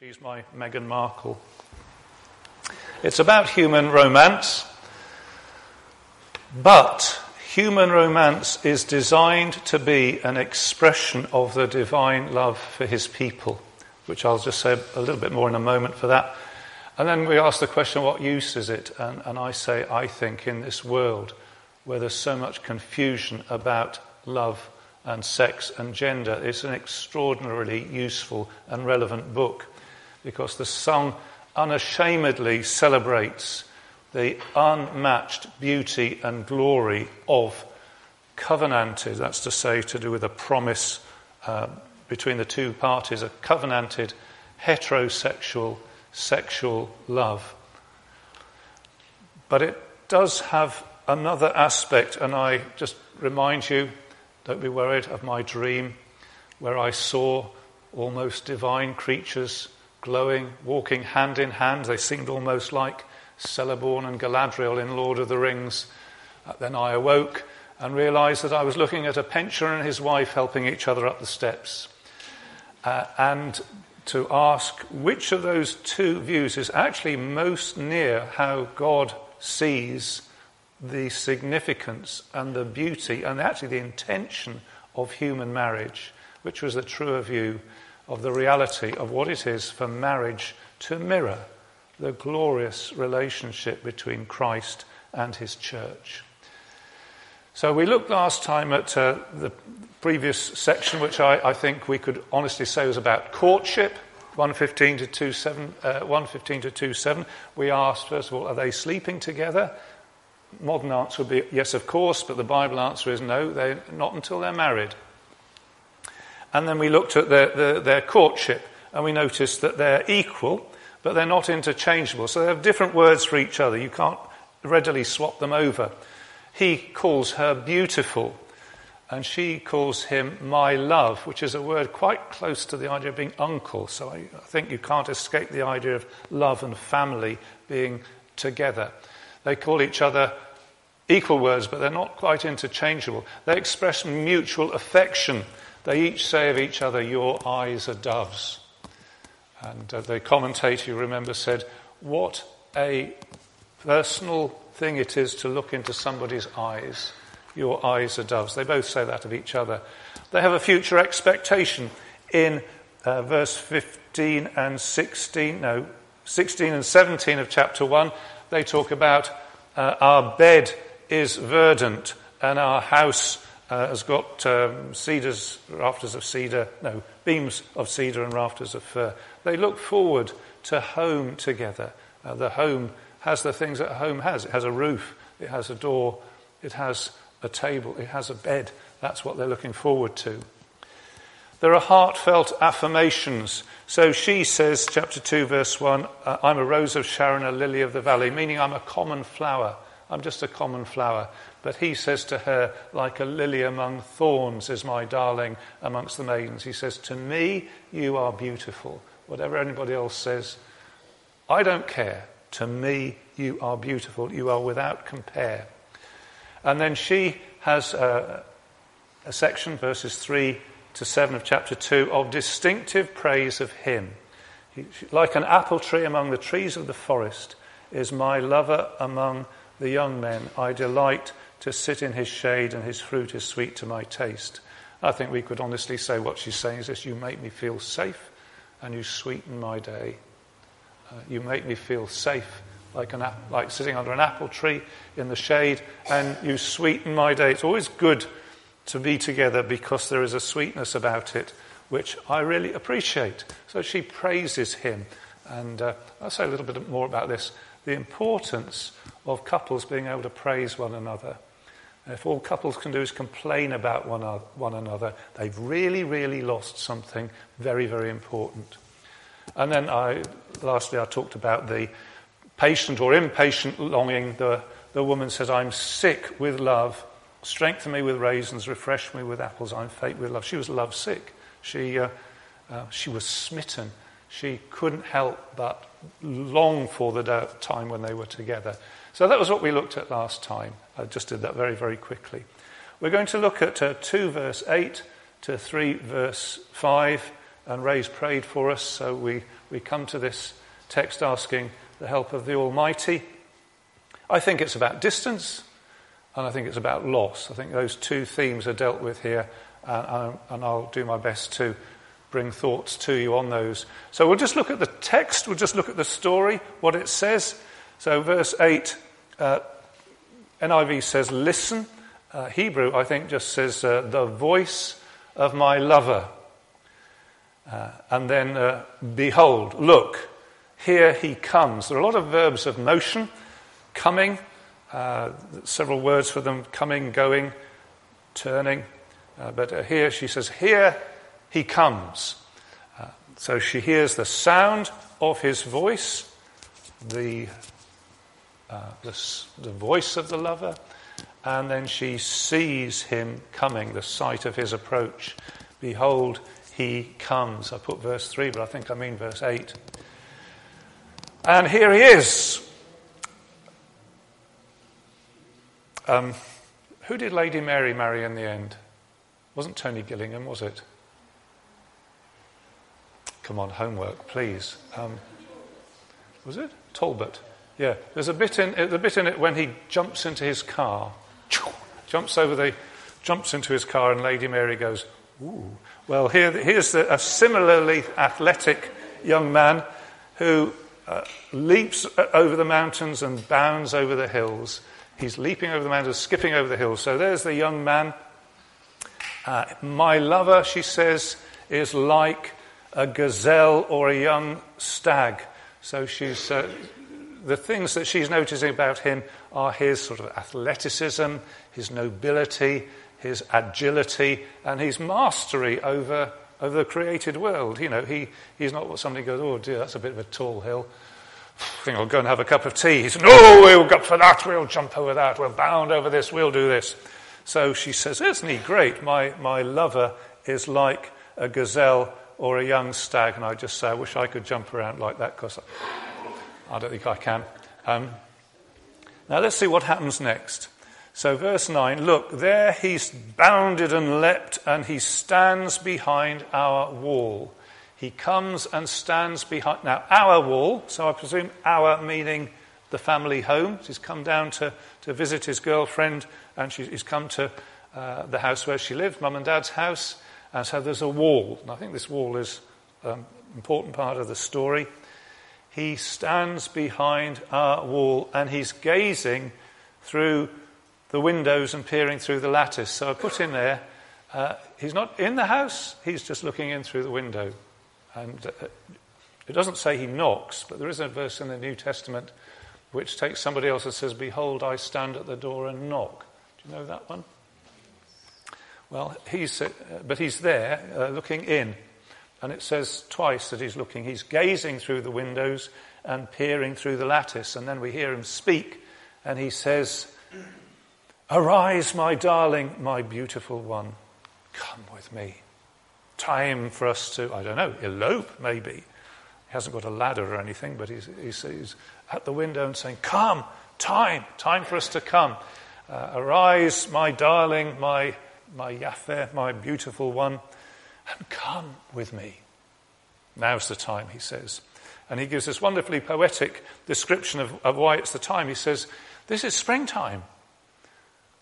She's my Meghan Markle. It's about human romance, but human romance is designed to be an expression of the divine love for his people, which I'll just say a little bit more in a moment for that. And then we ask the question, what use is it? And, and I say, I think in this world where there's so much confusion about love and sex and gender, it's an extraordinarily useful and relevant book because the song unashamedly celebrates the unmatched beauty and glory of covenanted, that's to say, to do with a promise uh, between the two parties, a covenanted heterosexual sexual love. But it does have another aspect, and I just remind you don't be worried of my dream where I saw almost divine creatures glowing, walking hand in hand. They seemed almost like Celeborn and Galadriel in Lord of the Rings. Uh, then I awoke and realized that I was looking at a pensioner and his wife helping each other up the steps. Uh, and to ask which of those two views is actually most near how God sees the significance and the beauty and actually the intention of human marriage, which was the truer view of the reality of what it is for marriage to mirror the glorious relationship between Christ and his church. So we looked last time at uh, the previous section, which I, I, think we could honestly say was about courtship. 115 to 27, uh, 115 to 27. We asked, first of all, are they sleeping together? Modern answer would be yes, of course, but the Bible answer is no, they're not until they're married. And then we looked at their, their, their courtship, and we noticed that they're equal, but they're not interchangeable. So they have different words for each other. You can't readily swap them over. He calls her beautiful, and she calls him my love, which is a word quite close to the idea of being uncle. So I, I think you can't escape the idea of love and family being together. They call each other equal words, but they're not quite interchangeable. They express mutual affection. They each say of each other, Your eyes are doves. And uh, the commentator, you remember, said, What a personal thing it is to look into somebody's eyes. Your eyes are doves. They both say that of each other. They have a future expectation in uh, verse 15 and 16, no, 16 and 17 of chapter 1. They talk about uh, our bed is verdant and our house uh, has got um, cedars, rafters of cedar, no, beams of cedar and rafters of fir. They look forward to home together. Uh, the home has the things that home has. It has a roof, it has a door, it has a table, it has a bed. That's what they're looking forward to. There are heartfelt affirmations. So she says, chapter 2, verse 1, uh, I'm a rose of Sharon, a lily of the valley, meaning I'm a common flower. I'm just a common flower. But he says to her, like a lily among thorns is my darling amongst the maidens. He says, To me, you are beautiful. Whatever anybody else says, I don't care. To me, you are beautiful. You are without compare. And then she has a, a section, verses 3 to 7 of chapter 2, of distinctive praise of him. He, like an apple tree among the trees of the forest is my lover among the young men. I delight to sit in his shade, and his fruit is sweet to my taste. I think we could honestly say what she's saying is this you make me feel safe and you sweeten my day. Uh, you make me feel safe like, an, like sitting under an apple tree in the shade, and you sweeten my day. It's always good to be together because there is a sweetness about it which I really appreciate. So she praises him. And uh, I'll say a little bit more about this the importance of couples being able to praise one another. If all couples can do is complain about one, one another, they've really, really lost something very, very important. And then I, lastly, I talked about the patient or impatient longing. The, the woman says, I'm sick with love. Strengthen me with raisins, refresh me with apples. I'm faint with love. She was love sick. She, uh, uh, she was smitten. She couldn't help but long for the time when they were together. So that was what we looked at last time. I just did that very, very quickly. We're going to look at uh, 2 verse 8 to 3 verse 5 and Ray's prayed for us, so we, we come to this text asking the help of the Almighty. I think it's about distance, and I think it's about loss. I think those two themes are dealt with here, and, and I'll do my best to bring thoughts to you on those. So we'll just look at the text, we'll just look at the story, what it says. So, verse 8, uh, NIV says, Listen. Uh, Hebrew, I think, just says, uh, The voice of my lover. Uh, and then, uh, Behold, look, here he comes. There are a lot of verbs of motion, coming, uh, several words for them coming, going, turning. but here she says, Here he comes. Uh, so she hears the sound of his voice, the, uh, the, the voice of the lover, and then she sees him coming, the sight of his approach. Behold, he comes. I put verse 3, but I think I mean verse 8. And here he is. Um, who did Lady Mary marry in the end? Wasn't Tony Gillingham, was it? Come on, homework, please. Um, was it Talbot? Yeah. There's a bit in the bit in it when he jumps into his car, jumps over the, jumps into his car, and Lady Mary goes, "Ooh." Well, here, here's the, a similarly athletic young man who uh, leaps over the mountains and bounds over the hills. He's leaping over the mountains, skipping over the hills. So there's the young man. Uh, my lover, she says, is like a gazelle or a young stag. So she's, uh, the things that she's noticing about him are his sort of athleticism, his nobility, his agility, and his mastery over, over the created world. You know, he, he's not what somebody goes, oh dear, that's a bit of a tall hill. I think I'll go and have a cup of tea. He said, no, we'll go for that, we'll jump over that, we'll bound over this, we'll do this. So she says, isn't he great? My, my lover is like a gazelle or a young stag, and I just say, I wish I could jump around like that because I don't think I can. Um, now let's see what happens next. So, verse 9 look, there he's bounded and leapt, and he stands behind our wall. He comes and stands behind. Now, our wall, so I presume our meaning the family home. He's come down to, to visit his girlfriend, and she, he's come to uh, the house where she lived, mum and dad's house. And so there's a wall. And I think this wall is an important part of the story. He stands behind our wall and he's gazing through the windows and peering through the lattice. So I put in there, uh, he's not in the house, he's just looking in through the window. And uh, it doesn't say he knocks, but there is a verse in the New Testament which takes somebody else and says, Behold, I stand at the door and knock. Do you know that one? Well, he's, uh, but he's there uh, looking in. And it says twice that he's looking. He's gazing through the windows and peering through the lattice. And then we hear him speak, and he says, Arise, my darling, my beautiful one. Come with me. Time for us to, I don't know, elope maybe. He hasn't got a ladder or anything, but he's, he's, he's at the window and saying, Come, time, time for us to come. Uh, arise, my darling, my my Yahweh, my beautiful one, and come with me. Now's the time, he says. And he gives this wonderfully poetic description of, of why it's the time. He says, This is springtime.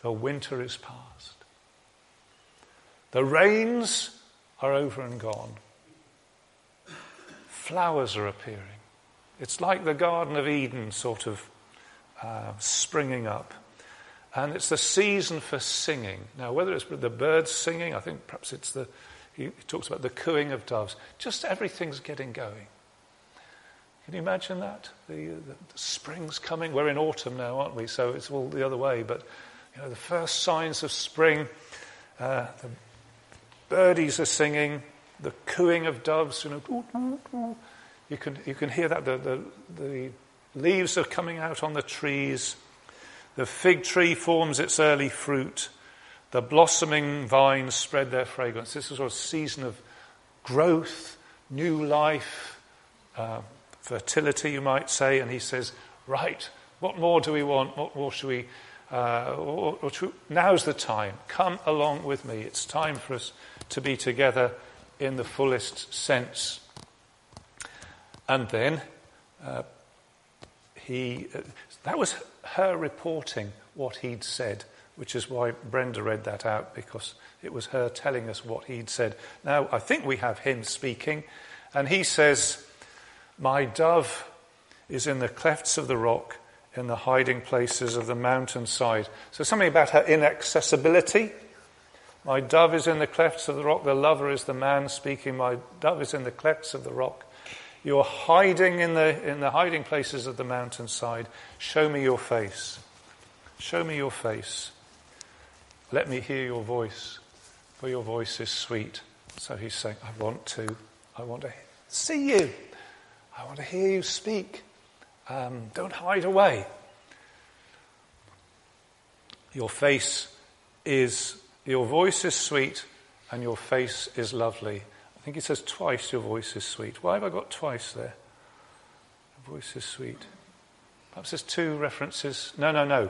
The winter is past. The rains are over and gone. Flowers are appearing. It's like the Garden of Eden sort of uh, springing up. And it's the season for singing. Now, whether it's the birds singing, I think perhaps it's the, he talks about the cooing of doves. Just everything's getting going. Can you imagine that? The, the, the, spring's coming. We're in autumn now, aren't we? So it's all the other way. But, you know, the first signs of spring, uh, the birdies are singing, the cooing of doves, you know, you can, you can hear that. The, the, the leaves are coming out on the trees. The fig tree forms its early fruit. The blossoming vines spread their fragrance. This is a season of growth, new life, uh, fertility, you might say. And he says, Right, what more do we want? What more should we? Uh, or, or now's the time. Come along with me. It's time for us to be together in the fullest sense. And then uh, he, uh, that was her reporting what he'd said, which is why Brenda read that out, because it was her telling us what he'd said. Now, I think we have him speaking, and he says, My dove is in the clefts of the rock, in the hiding places of the mountainside. So, something about her inaccessibility. My dove is in the clefts of the rock. The lover is the man speaking. My dove is in the clefts of the rock. You're hiding in the, in the hiding places of the mountainside. Show me your face. Show me your face. Let me hear your voice, for your voice is sweet. So he's saying, I want to, I want to see you. I want to hear you speak. Um, don't hide away. Your face is, your voice is sweet, and your face is lovely. I think it says twice, your voice is sweet. Why have I got twice there? Your voice is sweet. Perhaps there's two references. No, no, no.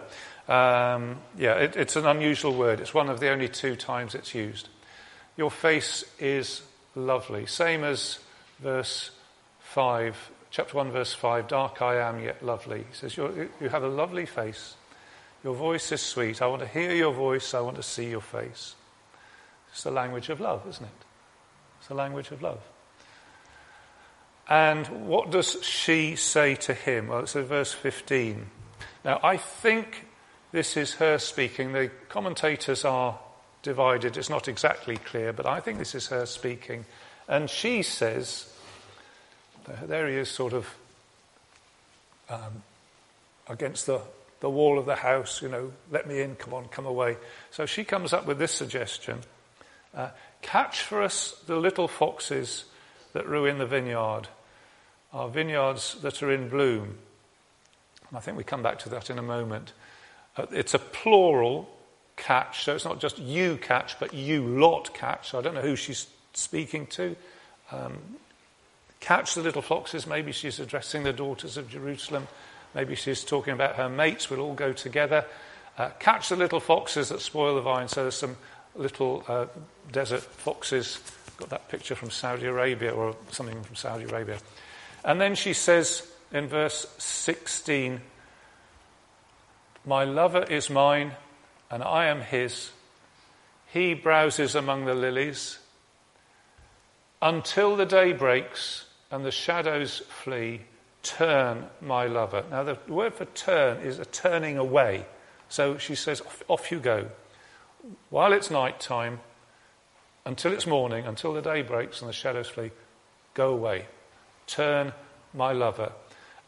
Um, yeah, it, it's an unusual word. It's one of the only two times it's used. Your face is lovely. Same as verse 5, chapter 1, verse 5 Dark I am, yet lovely. He says, You have a lovely face. Your voice is sweet. I want to hear your voice. I want to see your face. It's the language of love, isn't it? It's the language of love. And what does she say to him? Well, it's in verse 15. Now, I think this is her speaking. The commentators are divided. It's not exactly clear, but I think this is her speaking. And she says, there he is, sort of um, against the, the wall of the house, you know, let me in, come on, come away. So she comes up with this suggestion uh, Catch for us the little foxes that ruin the vineyard, our vineyards that are in bloom. And I think we come back to that in a moment. Uh, it's a plural catch, so it's not just you catch, but you lot catch. I don't know who she's speaking to. Um, catch the little foxes, maybe she's addressing the daughters of Jerusalem. Maybe she's talking about her mates, we'll all go together. Uh, catch the little foxes that spoil the vine. So there's some little uh, desert foxes. Got that picture from Saudi Arabia or something from Saudi Arabia. And then she says in verse 16, My lover is mine, and I am his. He browses among the lilies. Until the day breaks and the shadows flee, turn, my lover. Now, the word for turn is a turning away. So she says, Off, off you go while it's night time, until it's morning, until the day breaks and the shadows flee, go away. Turn, my lover.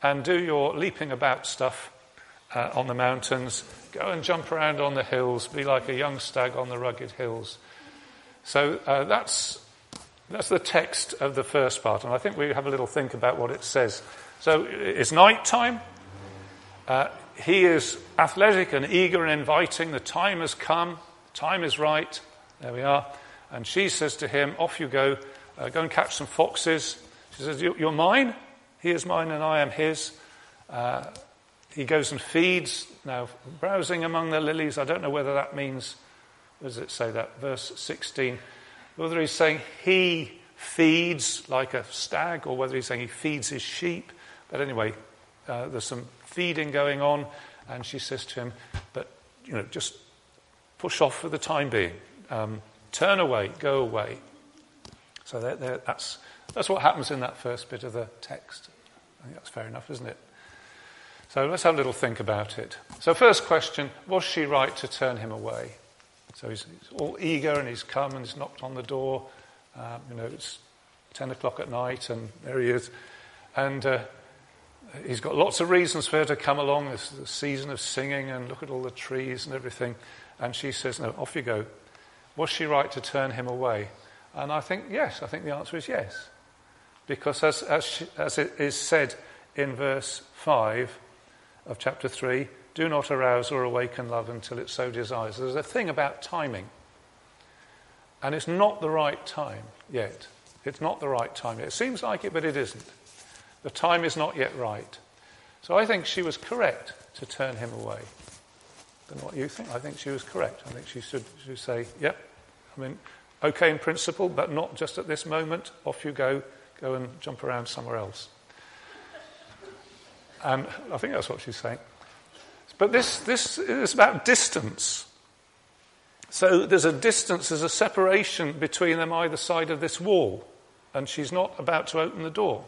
And do your leaping about stuff uh, on the mountains. Go and jump around on the hills. Be like a young stag on the rugged hills. So uh, that's, that's the text of the first part. And I think we have a little think about what it says. So it's night time. Uh, he is athletic and eager and inviting. The time has come. Time is right. There we are. And she says to him, Off you go. Uh, go and catch some foxes. She says, You're mine. He is mine and I am his. Uh, he goes and feeds. Now, browsing among the lilies, I don't know whether that means, what does it say that? Verse 16. Whether he's saying he feeds like a stag or whether he's saying he feeds his sheep. But anyway, uh, there's some feeding going on. And she says to him, But, you know, just push off for the time being. Um, turn away, go away. So they're, they're, that's, that's what happens in that first bit of the text. I think that's fair enough, isn't it? So let's have a little think about it. So, first question was she right to turn him away? So he's, he's all eager and he's come and he's knocked on the door. Um, you know, it's 10 o'clock at night and there he is. And uh, he's got lots of reasons for her to come along. This is the season of singing and look at all the trees and everything. And she says, No, off you go. Was she right to turn him away? And I think, yes, I think the answer is yes. Because as, as, she, as it is said in verse 5 of chapter 3, do not arouse or awaken love until it so desires. There's a thing about timing. And it's not the right time yet. It's not the right time yet. It seems like it, but it isn't. The time is not yet right. So I think she was correct to turn him away than what you think. I think she was correct. I think she should, should say, yep. I mean, okay in principle, but not just at this moment. Off you go, go and jump around somewhere else. And I think that's what she's saying. But this, this is about distance. So there's a distance, there's a separation between them either side of this wall. And she's not about to open the door.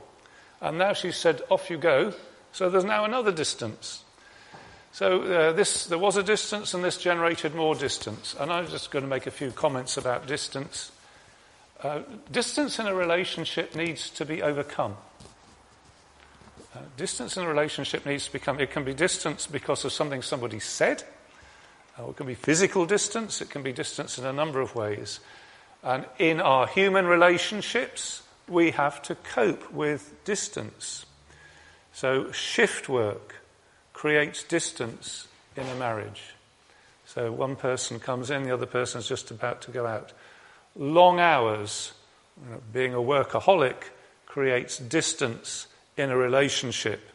And now she's said, off you go. So there's now another distance. So uh, this, there was a distance, and this generated more distance. And I'm just going to make a few comments about distance. Uh, distance in a relationship needs to be overcome. Uh, distance in a relationship needs to become. It can be distance because of something somebody said. Uh, it can be physical distance. It can be distance in a number of ways. And in our human relationships, we have to cope with distance. So shift work creates distance in a marriage. So one person comes in, the other person is just about to go out. Long hours, being a workaholic, creates distance in a relationship.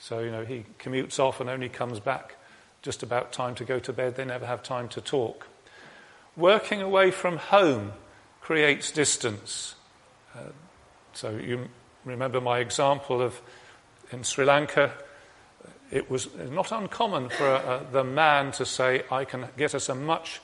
So, you know, he commutes off and only comes back just about time to go to bed. They never have time to talk. Working away from home creates distance. Uh, so, you remember my example of in Sri Lanka, it was not uncommon for uh, the man to say, I can get us a much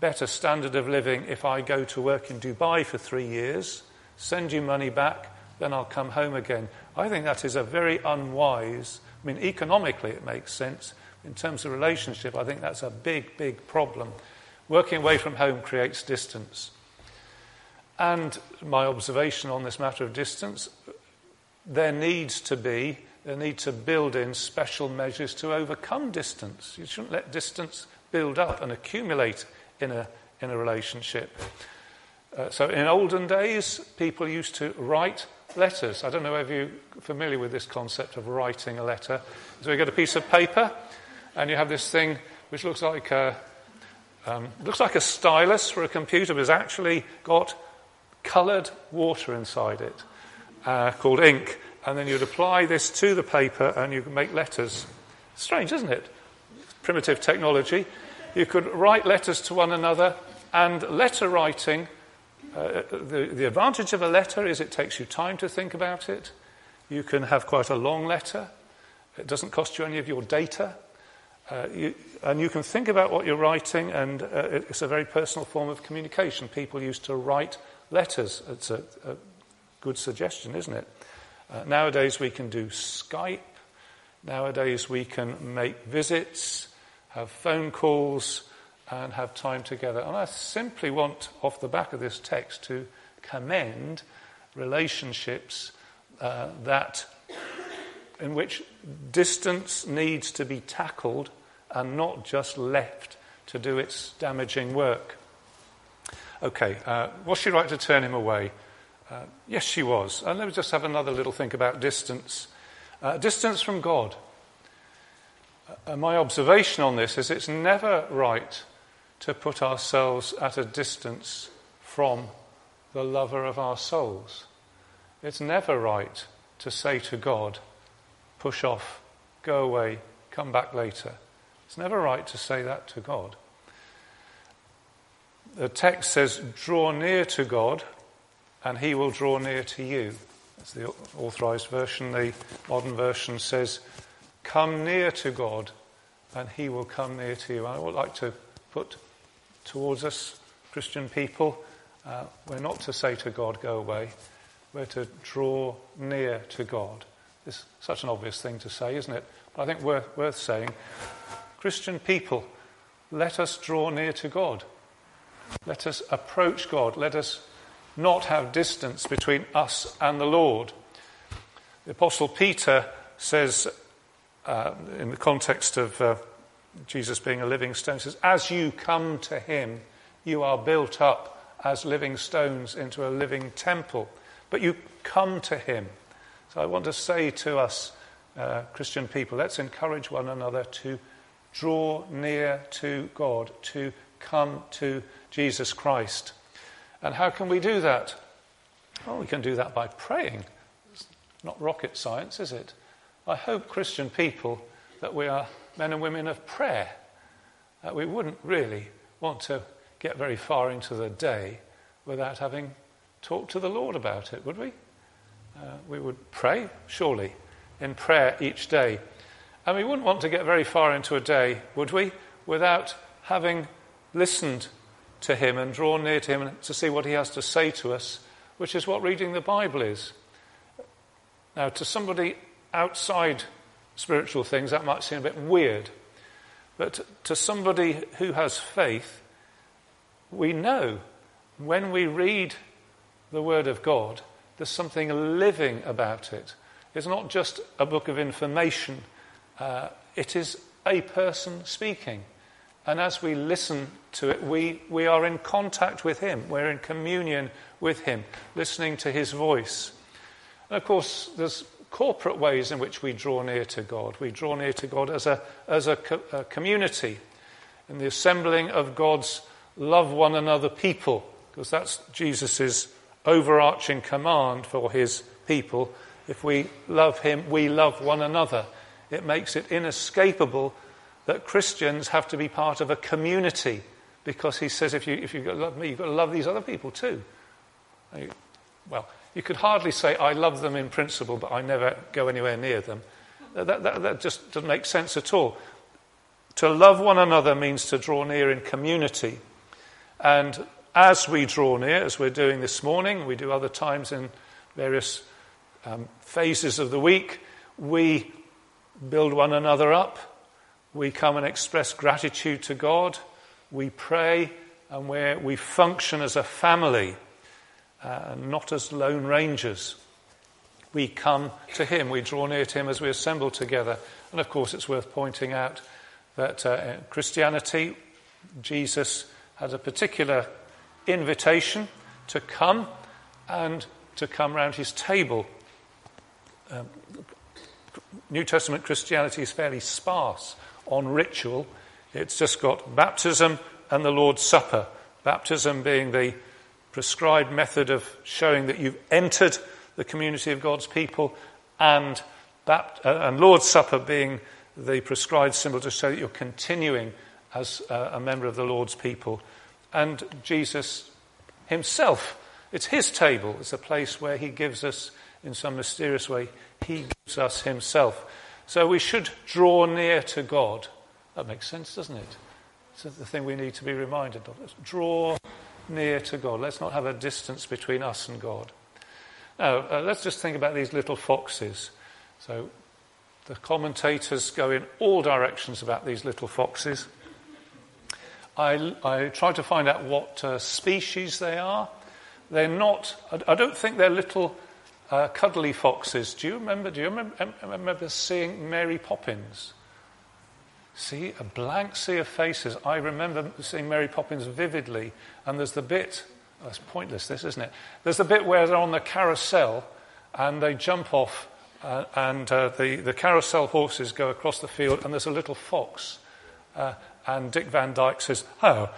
better standard of living if I go to work in Dubai for three years, send you money back, then I'll come home again. I think that is a very unwise, I mean, economically it makes sense. In terms of relationship, I think that's a big, big problem. Working away from home creates distance. And my observation on this matter of distance, there needs to be they need to build in special measures to overcome distance. You shouldn't let distance build up and accumulate in a, in a relationship. Uh, so, in olden days, people used to write letters. I don't know if you're familiar with this concept of writing a letter. So, you get a piece of paper, and you have this thing which looks like a, um, looks like a stylus for a computer, but has actually got coloured water inside it uh, called ink and then you'd apply this to the paper and you could make letters. Strange, isn't it? Primitive technology. You could write letters to one another, and letter writing, uh, the, the advantage of a letter is it takes you time to think about it. You can have quite a long letter, it doesn't cost you any of your data. Uh, you, and you can think about what you're writing, and uh, it's a very personal form of communication. People used to write letters. It's a, a good suggestion, isn't it? Uh, nowadays, we can do Skype. Nowadays, we can make visits, have phone calls, and have time together. And I simply want, off the back of this text, to commend relationships uh, that in which distance needs to be tackled and not just left to do its damaging work. Okay, uh, was she right to turn him away? Uh, yes, she was. And let me just have another little think about distance. Uh, distance from God. Uh, my observation on this is it's never right to put ourselves at a distance from the lover of our souls. It's never right to say to God, push off, go away, come back later. It's never right to say that to God. The text says, draw near to God and he will draw near to you. That's the authorized version. The modern version says, Come near to God, and he will come near to you. I would like to put towards us, Christian people, uh, we're not to say to God, Go away. We're to draw near to God. It's such an obvious thing to say, isn't it? But I think worth, worth saying. Christian people, let us draw near to God. Let us approach God. Let us not have distance between us and the Lord. The Apostle Peter says, uh, in the context of uh, Jesus being a living stone, says, As you come to him, you are built up as living stones into a living temple. But you come to him. So I want to say to us, uh, Christian people, let's encourage one another to draw near to God, to come to Jesus Christ. And how can we do that? Well, we can do that by praying. It's not rocket science, is it? I hope, Christian people, that we are men and women of prayer. That we wouldn't really want to get very far into the day without having talked to the Lord about it, would we? Uh, we would pray, surely, in prayer each day. And we wouldn't want to get very far into a day, would we, without having listened to Him and draw near to Him to see what He has to say to us, which is what reading the Bible is. Now, to somebody outside spiritual things, that might seem a bit weird. But to somebody who has faith, we know when we read the Word of God, there's something living about it. It's not just a book of information, uh, it is a person speaking. And as we listen to it, we, we are in contact with Him. We're in communion with Him, listening to His voice. And of course, there's corporate ways in which we draw near to God. We draw near to God as a, as a, co- a community in the assembling of God's love one another people, because that's Jesus' overarching command for his people. If we love him, we love one another. It makes it inescapable that Christians have to be part of a community because he says if, you, if you've got to love me, you've got to love these other people too. Well, you could hardly say, I love them in principle, but I never go anywhere near them. That, that, that just doesn't make sense at all. To love one another means to draw near in community. And as we draw near, as we're doing this morning, we do other times in various um, phases of the week, we build one another up. We come and express gratitude to God. We pray and where we function as a family uh, not as lone rangers. We come to Him, we draw near to Him as we assemble together. And of course, it's worth pointing out that uh, Christianity, Jesus had a particular invitation to come and to come round his table. Um, New Testament Christianity is fairly sparse on ritual. It's just got baptism and the Lord's Supper. Baptism being the prescribed method of showing that you've entered the community of God's people, and, bapt- uh, and Lord's Supper being the prescribed symbol to show that you're continuing as uh, a member of the Lord's people. And Jesus himself, it's his table, it's a place where he gives us, in some mysterious way, he gives us himself. So we should draw near to God. That makes sense, doesn't it? It's the thing we need to be reminded of. Let's draw near to God. Let's not have a distance between us and God. Now, uh, let's just think about these little foxes. So, the commentators go in all directions about these little foxes. I, I try to find out what uh, species they are. They're not, I, I don't think they're little uh, cuddly foxes. Do you remember? Do you remember, remember seeing Mary Poppins? See, a blank sea of faces. I remember seeing Mary Poppins vividly, and there's the bit, oh, it's pointless, this, isn't it? There's the bit where they're on the carousel and they jump off, uh, and uh, the, the carousel horses go across the field, and there's a little fox. Uh, and Dick Van Dyke says, Oh,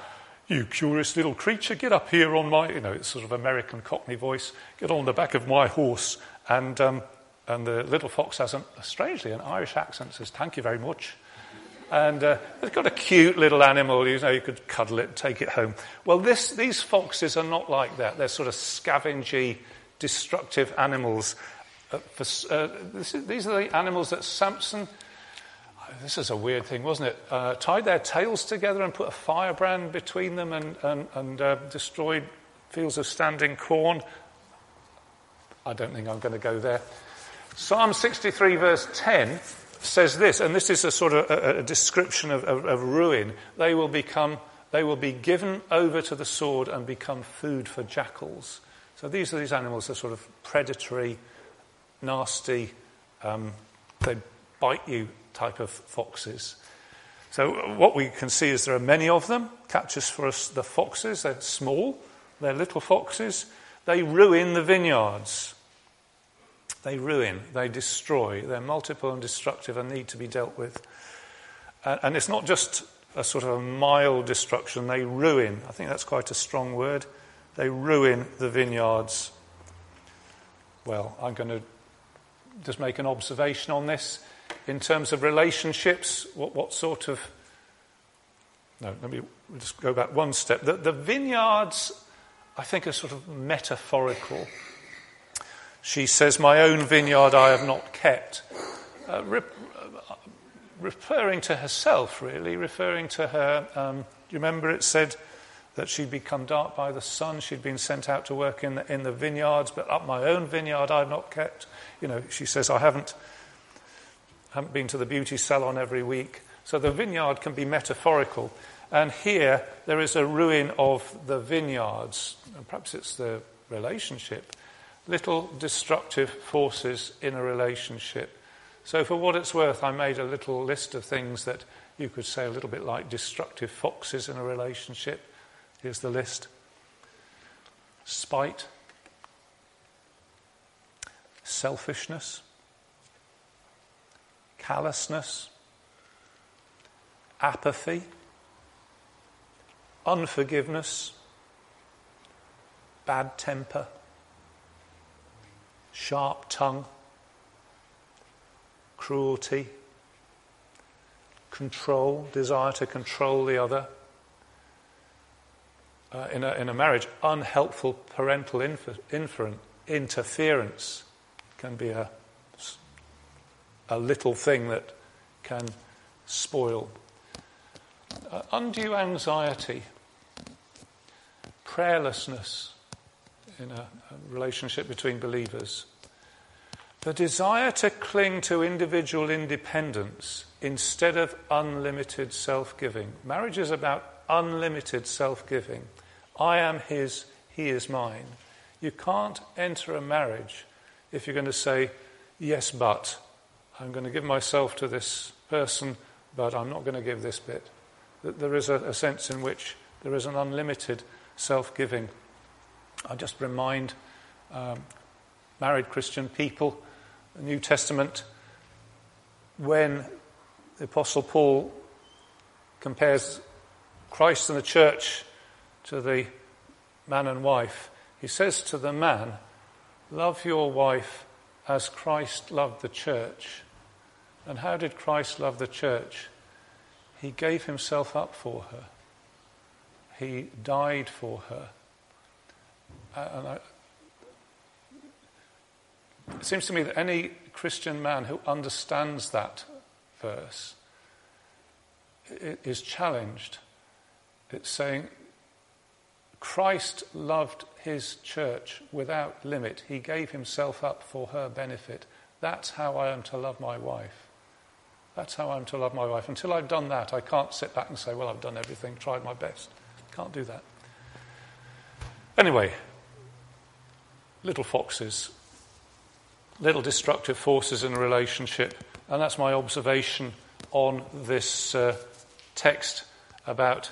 you curious little creature, get up here on my, you know, it's sort of American Cockney voice, get on the back of my horse. And, um, and the little fox has, an, strangely, an Irish accent, says, Thank you very much. And uh, it's got a cute little animal, you know, you could cuddle it, take it home. Well, this, these foxes are not like that. They're sort of scavengy, destructive animals. Uh, for, uh, is, these are the animals that Samson, this is a weird thing, wasn't it? Uh, tied their tails together and put a firebrand between them and, and, and uh, destroyed fields of standing corn. I don't think I'm going to go there. Psalm 63, verse 10 says this, and this is a sort of a, a description of, of, of, ruin. They will become, they will be given over to the sword and become food for jackals. So these are these animals are sort of predatory, nasty, um, they bite you type of foxes. So what we can see is there are many of them. Catches for us the foxes. They're small. They're little foxes. They ruin the vineyards. They ruin, they destroy, they're multiple and destructive and need to be dealt with. And it's not just a sort of a mild destruction, they ruin. I think that's quite a strong word. They ruin the vineyards. Well, I'm going to just make an observation on this. In terms of relationships, what, what sort of. No, let me just go back one step. The, the vineyards I think, are sort of metaphorical. She says, My own vineyard I have not kept. Uh, re- uh, referring to herself, really, referring to her. Um, do you remember it said that she'd become dark by the sun? She'd been sent out to work in the, in the vineyards, but up my own vineyard I've not kept. You know, she says, I haven't, haven't been to the beauty salon every week. So the vineyard can be metaphorical. And here there is a ruin of the vineyards. And perhaps it's the relationship. Little destructive forces in a relationship. So, for what it's worth, I made a little list of things that you could say a little bit like destructive foxes in a relationship. Here's the list spite, selfishness, callousness, apathy, unforgiveness, bad temper, sharp tongue, cruelty, control, desire to control the other. Uh, in, a, in a marriage, unhelpful parental infer, interference can be a, a little thing that can spoil. Uh, undue anxiety prayerlessness in a, a relationship between believers. The desire to cling to individual independence instead of unlimited self giving. Marriage is about unlimited self giving. I am his, he is mine. You can't enter a marriage if you're going to say, yes, but. I'm going to give myself to this person, but I'm not going to give this bit. That There is a, a sense in which there is an unlimited self giving. I just remind um, married Christian people, the New Testament, when the Apostle Paul compares Christ and the church to the man and wife, he says to the man, Love your wife as Christ loved the church. And how did Christ love the church? He gave himself up for her. He died for her. And I, it seems to me that any Christian man who understands that verse is challenged. It's saying, Christ loved his church without limit. He gave himself up for her benefit. That's how I am to love my wife. That's how I'm to love my wife. Until I've done that, I can't sit back and say, Well, I've done everything, tried my best. Can't do that. Anyway, little foxes, little destructive forces in a relationship, and that's my observation on this uh, text about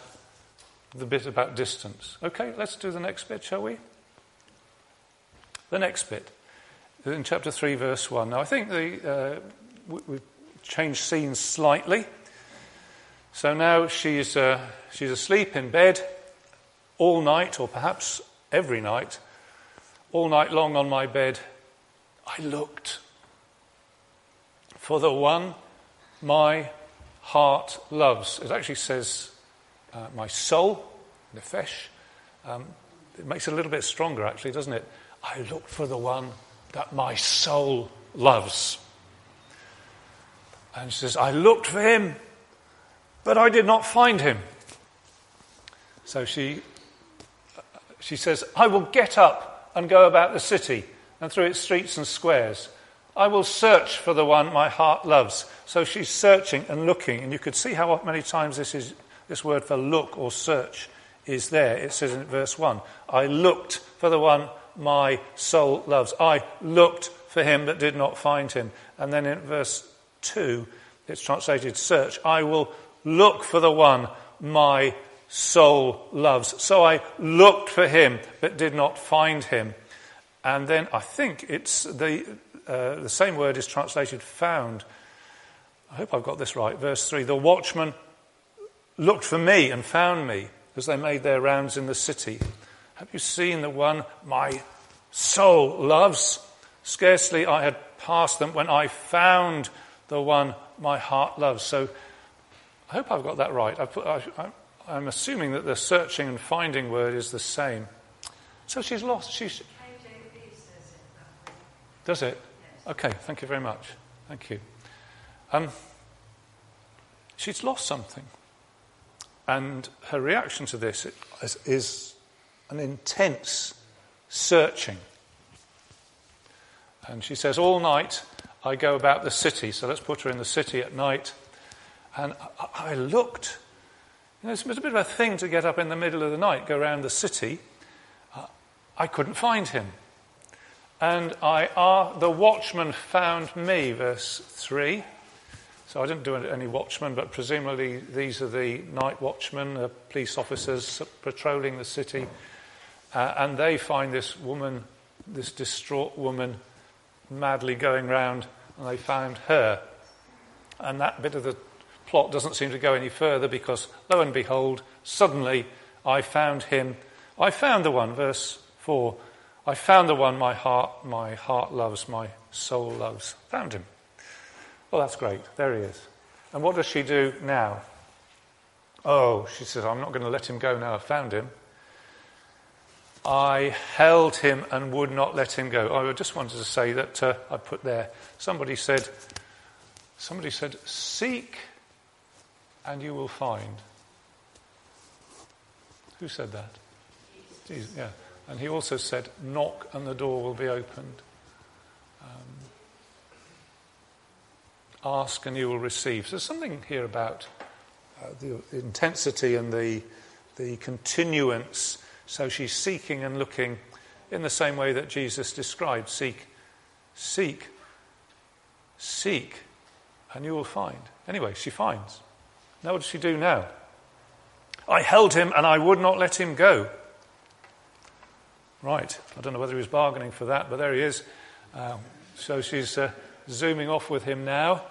the bit about distance. Okay, let's do the next bit, shall we? The next bit in chapter 3, verse 1. Now, I think the, uh, we've changed scenes slightly. So now she's, uh, she's asleep in bed all night, or perhaps every night, all night long on my bed. I looked for the one my heart loves. It actually says uh, my soul, nefesh. Um, it makes it a little bit stronger, actually, doesn't it? I looked for the one that my soul loves. And she says, I looked for him but I did not find him. So she, she says, I will get up and go about the city and through its streets and squares. I will search for the one my heart loves. So she's searching and looking, and you could see how many times this, is, this word for look or search is there. It says in verse 1 I looked for the one my soul loves. I looked for him but did not find him. And then in verse 2, it's translated search. I will Look for the one my soul loves. So I looked for him, but did not find him. And then I think it's the, uh, the same word is translated found. I hope I've got this right. Verse 3 The watchman looked for me and found me as they made their rounds in the city. Have you seen the one my soul loves? Scarcely I had passed them when I found the one my heart loves. So I hope I've got that right. I am assuming that the searching and finding word is the same. So she's lost. She's. Does it? Okay, thank you very much. Thank you. Um, she's lost something. And her reaction to this is, is an intense searching. And she says, All night I go about the city. So let's put her in the city at night. And I, looked. You know, it's a bit of a thing to get up in the middle of the night, go around the city. Uh, I couldn't find him. And I, uh, the watchman found me, verse 3. So I didn't do any watchmen, but presumably these are the night watchmen, the police officers patrolling the city. Uh, and they find this woman, this distraught woman, madly going round, and they found her. And that bit of the plot doesn't seem to go any further because, lo and behold, suddenly I found him. I found the one, verse 4. I found the one my heart, my heart loves, my soul loves. Found him. Well, that's great. There he is. And what does she do now? Oh, she says, I'm not going to let him go now. I've found him. I held him and would not let him go. I just wanted to say that uh, I put there. Somebody said, somebody said, seek and you will find. Who said that? Jesus, yeah. And he also said, knock and the door will be opened. ask and you will receive. So there's something here about uh, the intensity and the, the continuance. So she's seeking and looking in the same way that Jesus described seek, seek, seek, and you will find. Anyway, she finds. Now, what does she do now? I held him and I would not let him go. Right. I don't know whether he was bargaining for that, but there he is. Um, so she's uh, zooming off with him now.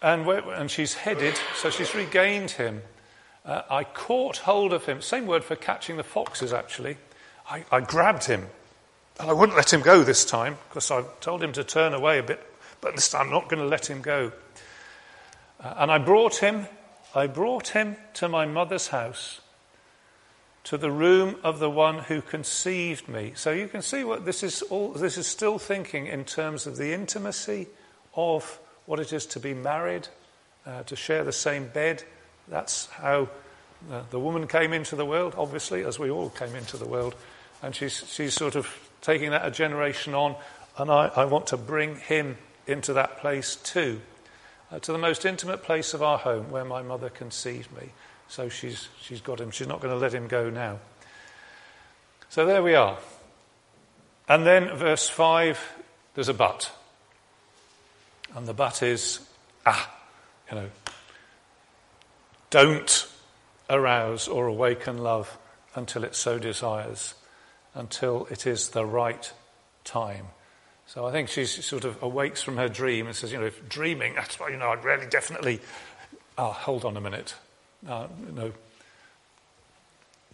And, and she's headed, so she's regained him. Uh, I caught hold of him. Same word for catching the foxes, actually. I, I grabbed him. And I wouldn't let him go this time because I told him to turn away a bit, but this time I'm not going to let him go. Uh, and I brought him, I brought him to my mother's house, to the room of the one who conceived me. So you can see what this is all, this is still thinking in terms of the intimacy of what it is to be married, uh, to share the same bed. That's how uh, the woman came into the world, obviously, as we all came into the world. And she's, she's sort of taking that a generation on, and I, I want to bring him into that place too, uh, to the most intimate place of our home where my mother conceived me. So she's, she's got him. She's not going to let him go now. So there we are. And then, verse 5, there's a but. And the but is, ah, you know, don't arouse or awaken love until it so desires, until it is the right time. So I think she sort of awakes from her dream and says, you know, if dreaming, that's why, you know, I'd really definitely, oh, hold on a minute. Uh, know,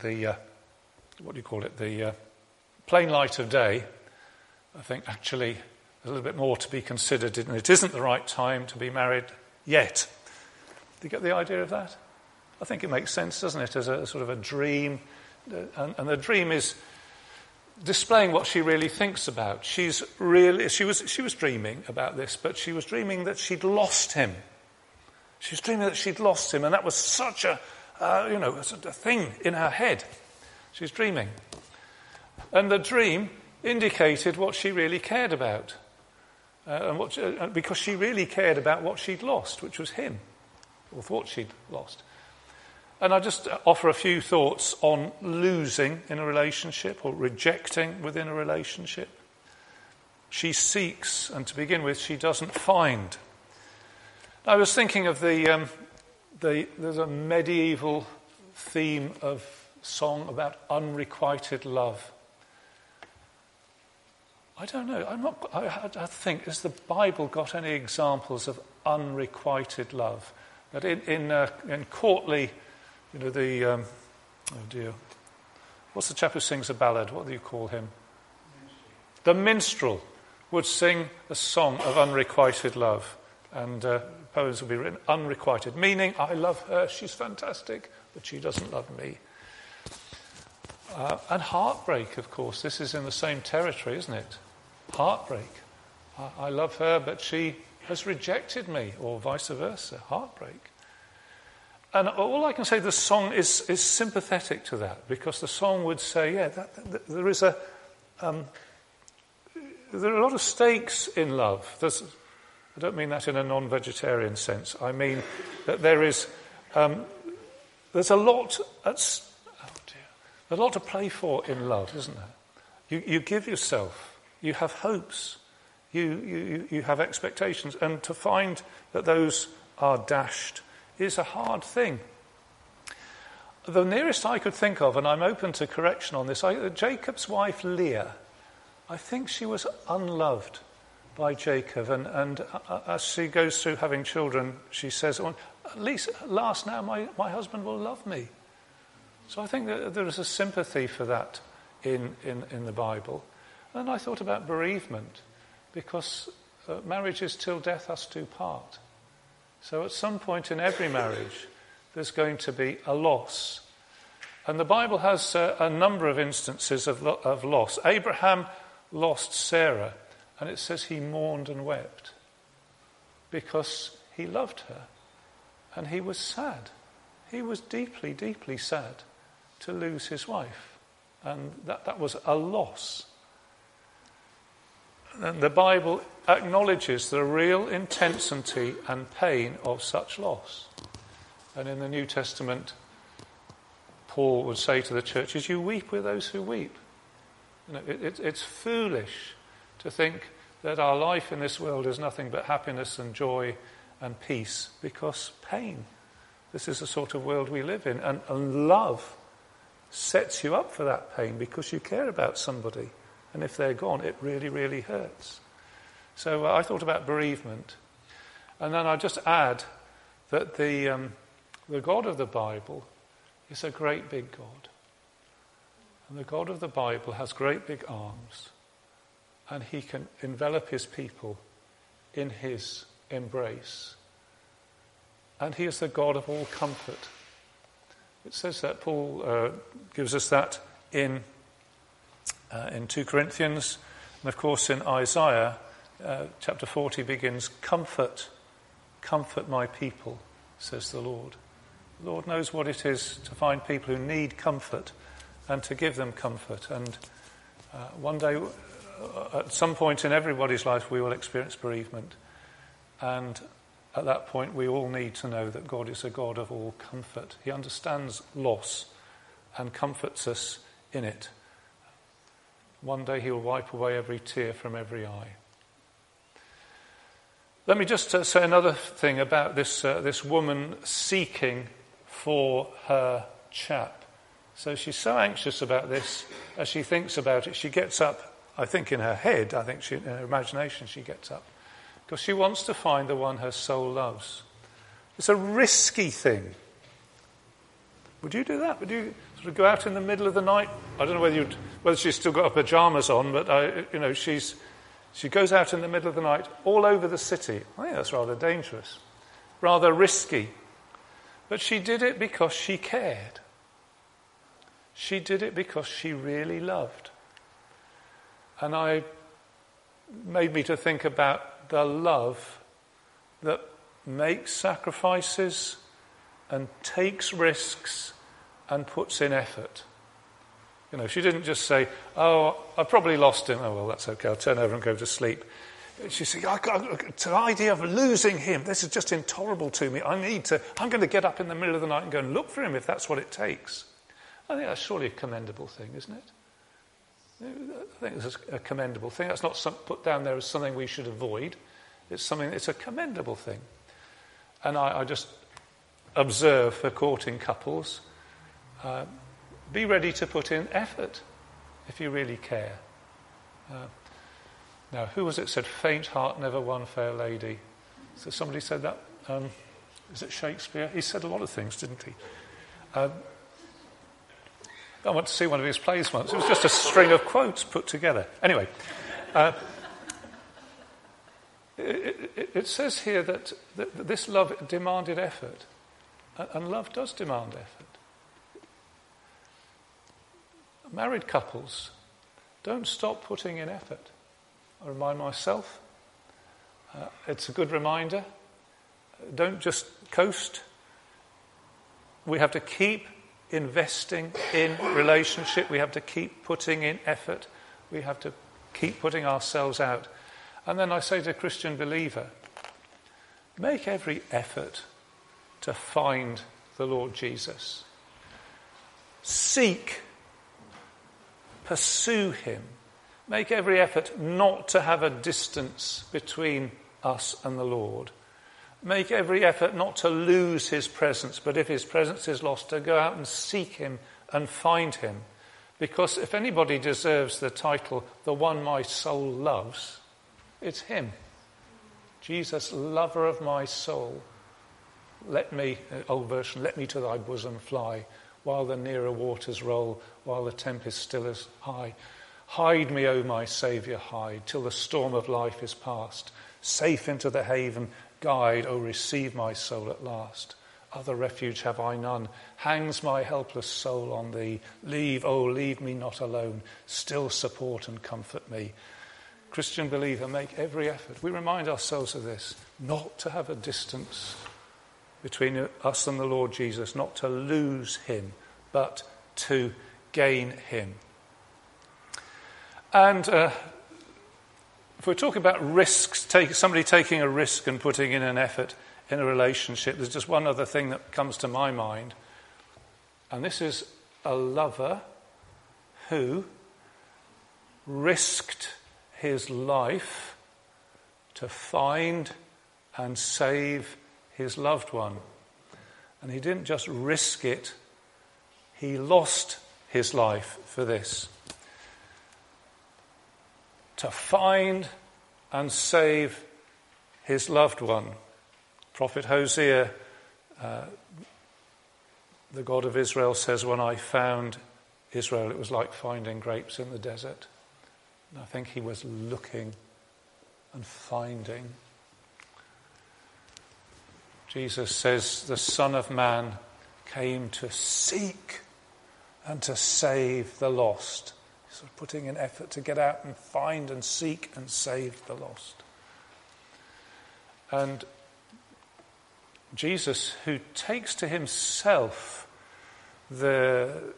the, uh, what do you call it, the uh, plain light of day, I think actually a little bit more to be considered, and it isn't the right time to be married yet. Do you get the idea of that? I think it makes sense, doesn't it, as a sort of a dream. And, and the dream is displaying what she really thinks about. She's really, she was, she was dreaming about this, but she was dreaming that she'd lost him. She was dreaming that she'd lost him, and that was such a, uh, you know, a thing in her head. She's dreaming. And the dream indicated what she really cared about. Uh, and what, uh, because she really cared about what she'd lost, which was him, or thought she'd lost. And I just offer a few thoughts on losing in a relationship or rejecting within a relationship. She seeks, and to begin with, she doesn't find. I was thinking of the, um, the there's a medieval theme of song about unrequited love. I don't know. I'm not, I, I think, has the Bible got any examples of unrequited love? That in, in, uh, in courtly, you know, the, um, oh dear, what's the chap who sings a ballad? What do you call him? The minstrel would sing a song of unrequited love. And uh, poems would be written unrequited, meaning, I love her, she's fantastic, but she doesn't love me. Uh, and heartbreak, of course. This is in the same territory, isn't it? Heartbreak. I, I love her, but she has rejected me, or vice versa. Heartbreak. And all I can say, the song is, is sympathetic to that because the song would say, yeah, that, that, there is a, um, there are a lot of stakes in love. There's, I don't mean that in a non vegetarian sense. I mean that there is, um, there's a lot, oh dear, a lot to play for in love, isn't there? You, you give yourself, you have hopes, you, you, you have expectations, and to find that those are dashed is a hard thing. The nearest I could think of, and I'm open to correction on this, I, Jacob's wife Leah, I think she was unloved by Jacob. And, and uh, uh, as she goes through having children, she says, well, At least, last now, my, my husband will love me. So I think that there is a sympathy for that in, in, in the Bible. And I thought about bereavement, because uh, marriage is till death us do part. So at some point in every marriage, there's going to be a loss. And the Bible has uh, a number of instances of, lo- of loss. Abraham lost Sarah and it says he mourned and wept because he loved her and he was sad. He was deeply, deeply sad to lose his wife. And that, that was a loss. And the Bible acknowledges the real intensity and pain of such loss. And in the New Testament, Paul would say to the churches, You weep with those who weep. You know, it, it, it's foolish to think that our life in this world is nothing but happiness and joy and peace because pain. This is the sort of world we live in. And, and love sets you up for that pain because you care about somebody. And if they're gone, it really, really hurts. So uh, I thought about bereavement. And then I just add that the, um, the God of the Bible is a great big God. And the God of the Bible has great big arms and he can envelop his people in his embrace. And he is the God of all comfort. It says that Paul uh, gives us that in, uh, in 2 Corinthians, and of course in Isaiah, uh, chapter 40 begins Comfort, comfort my people, says the Lord. The Lord knows what it is to find people who need comfort and to give them comfort. And uh, one day uh, at some point in everybody's life, we will experience bereavement. And at that point, we all need to know that God is a God of all comfort. He understands loss and comforts us in it. One day, He will wipe away every tear from every eye. Let me just uh, say another thing about this, uh, this woman seeking for her chap. So she's so anxious about this, as she thinks about it, she gets up I think in her head, I think she, in her imagination, she gets up. Because she wants to find the one her soul loves. It's a risky thing. Would you do that? Would you sort go out in the middle of the night? I don't know whether, whether she's still got her pajamas on, but I, you know, she's, she goes out in the middle of the night all over the city. I think that's rather dangerous, rather risky. But she did it because she cared. She did it because she really loved. And I made me to think about the love that makes sacrifices and takes risks and puts in effort. You know, she didn't just say, Oh, I probably lost him. Oh, well, that's okay. I'll turn over and go to sleep. She said, I got the idea of losing him. This is just intolerable to me. I need to, I'm going to get up in the middle of the night and go and look for him if that's what it takes. I think that's surely a commendable thing, isn't it? I think it's a commendable thing. That's not some, put down there as something we should avoid. It's something. It's a commendable thing. And I, I just observe for courting couples: uh, be ready to put in effort if you really care. Uh, now, who was it said, "Faint heart never won fair lady"? So somebody said that. Um, is it Shakespeare? He said a lot of things, didn't he? Um, I went to see one of his plays once. It was just a string of quotes put together. Anyway, uh, it, it, it, says here that, that, this love demanded effort, and love does demand effort. Married couples, don't stop putting in effort. I remind myself. Uh, it's a good reminder. Don't just coast. We have to keep investing in relationship. We have to keep putting in effort. We have to keep putting ourselves out. And then I say to a Christian believer, make every effort to find the Lord Jesus. Seek, pursue him. Make every effort not to have a distance between us and the Lord. Make every effort not to lose his presence, but if his presence is lost, to go out and seek him and find him. Because if anybody deserves the title, the one my soul loves, it's him. Jesus, lover of my soul. Let me, old version, let me to thy bosom fly, while the nearer waters roll, while the tempest still is high. Hide me, O my Saviour, hide, till the storm of life is past. Safe into the haven, guide, O receive my soul at last. Other refuge have I none. Hangs my helpless soul on thee. Leave, O leave me not alone. Still support and comfort me. Christian believer, make every effort. We remind ourselves of this not to have a distance between us and the Lord Jesus, not to lose him, but to gain him. And uh, if we're talking about risks, take, somebody taking a risk and putting in an effort in a relationship, there's just one other thing that comes to my mind. And this is a lover who risked his life to find and save his loved one. And he didn't just risk it, he lost his life for this. To find and save his loved one. Prophet Hosea, uh, the God of Israel, says, When I found Israel, it was like finding grapes in the desert. And I think he was looking and finding Jesus says, The Son of Man came to seek and to save the lost. He's sort of putting in effort to get out and find and seek and save the lost. And Jesus, who takes to himself the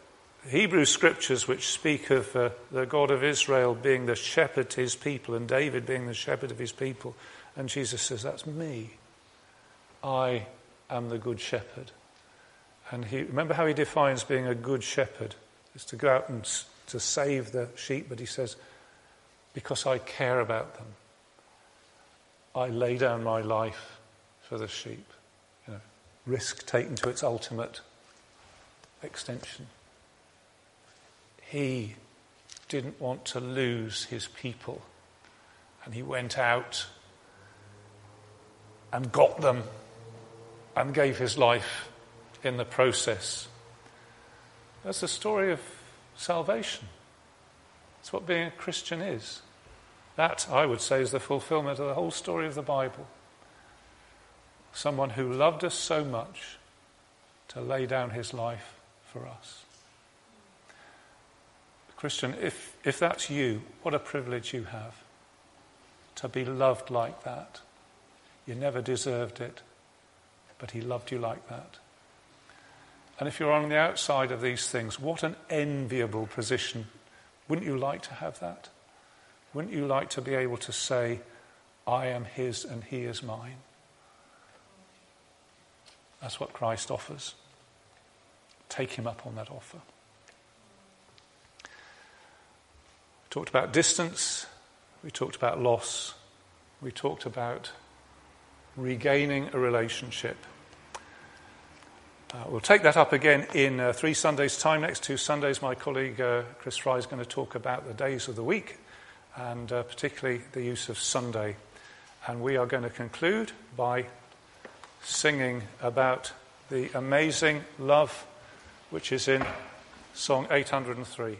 Hebrew scriptures which speak of uh, the God of Israel being the shepherd to his people and David being the shepherd of his people, and Jesus says, That's me. I am the good shepherd. And he, remember how he defines being a good shepherd? Is to go out and to save the sheep, but he says, because I care about them, I lay down my life for the sheep. You know, risk taken to its ultimate extension. He didn't want to lose his people, and he went out and got them and gave his life in the process. That's the story of salvation. That's what being a Christian is. That, I would say, is the fulfillment of the whole story of the Bible. Someone who loved us so much to lay down his life for us. Christian, if, if that's you, what a privilege you have to be loved like that. You never deserved it but he loved you like that. And if you're on the outside of these things, what an enviable position. Wouldn't you like to have that? Wouldn't you like to be able to say, I am his and he is mine? That's what Christ offers. Take him up on that offer. We talked about distance, we talked about loss, we talked about regaining a relationship. Uh, we'll take that up again in uh, three Sundays' time. Next two Sundays, my colleague uh, Chris Fry is going to talk about the days of the week and uh, particularly the use of Sunday. And we are going to conclude by singing about the amazing love which is in Song 803.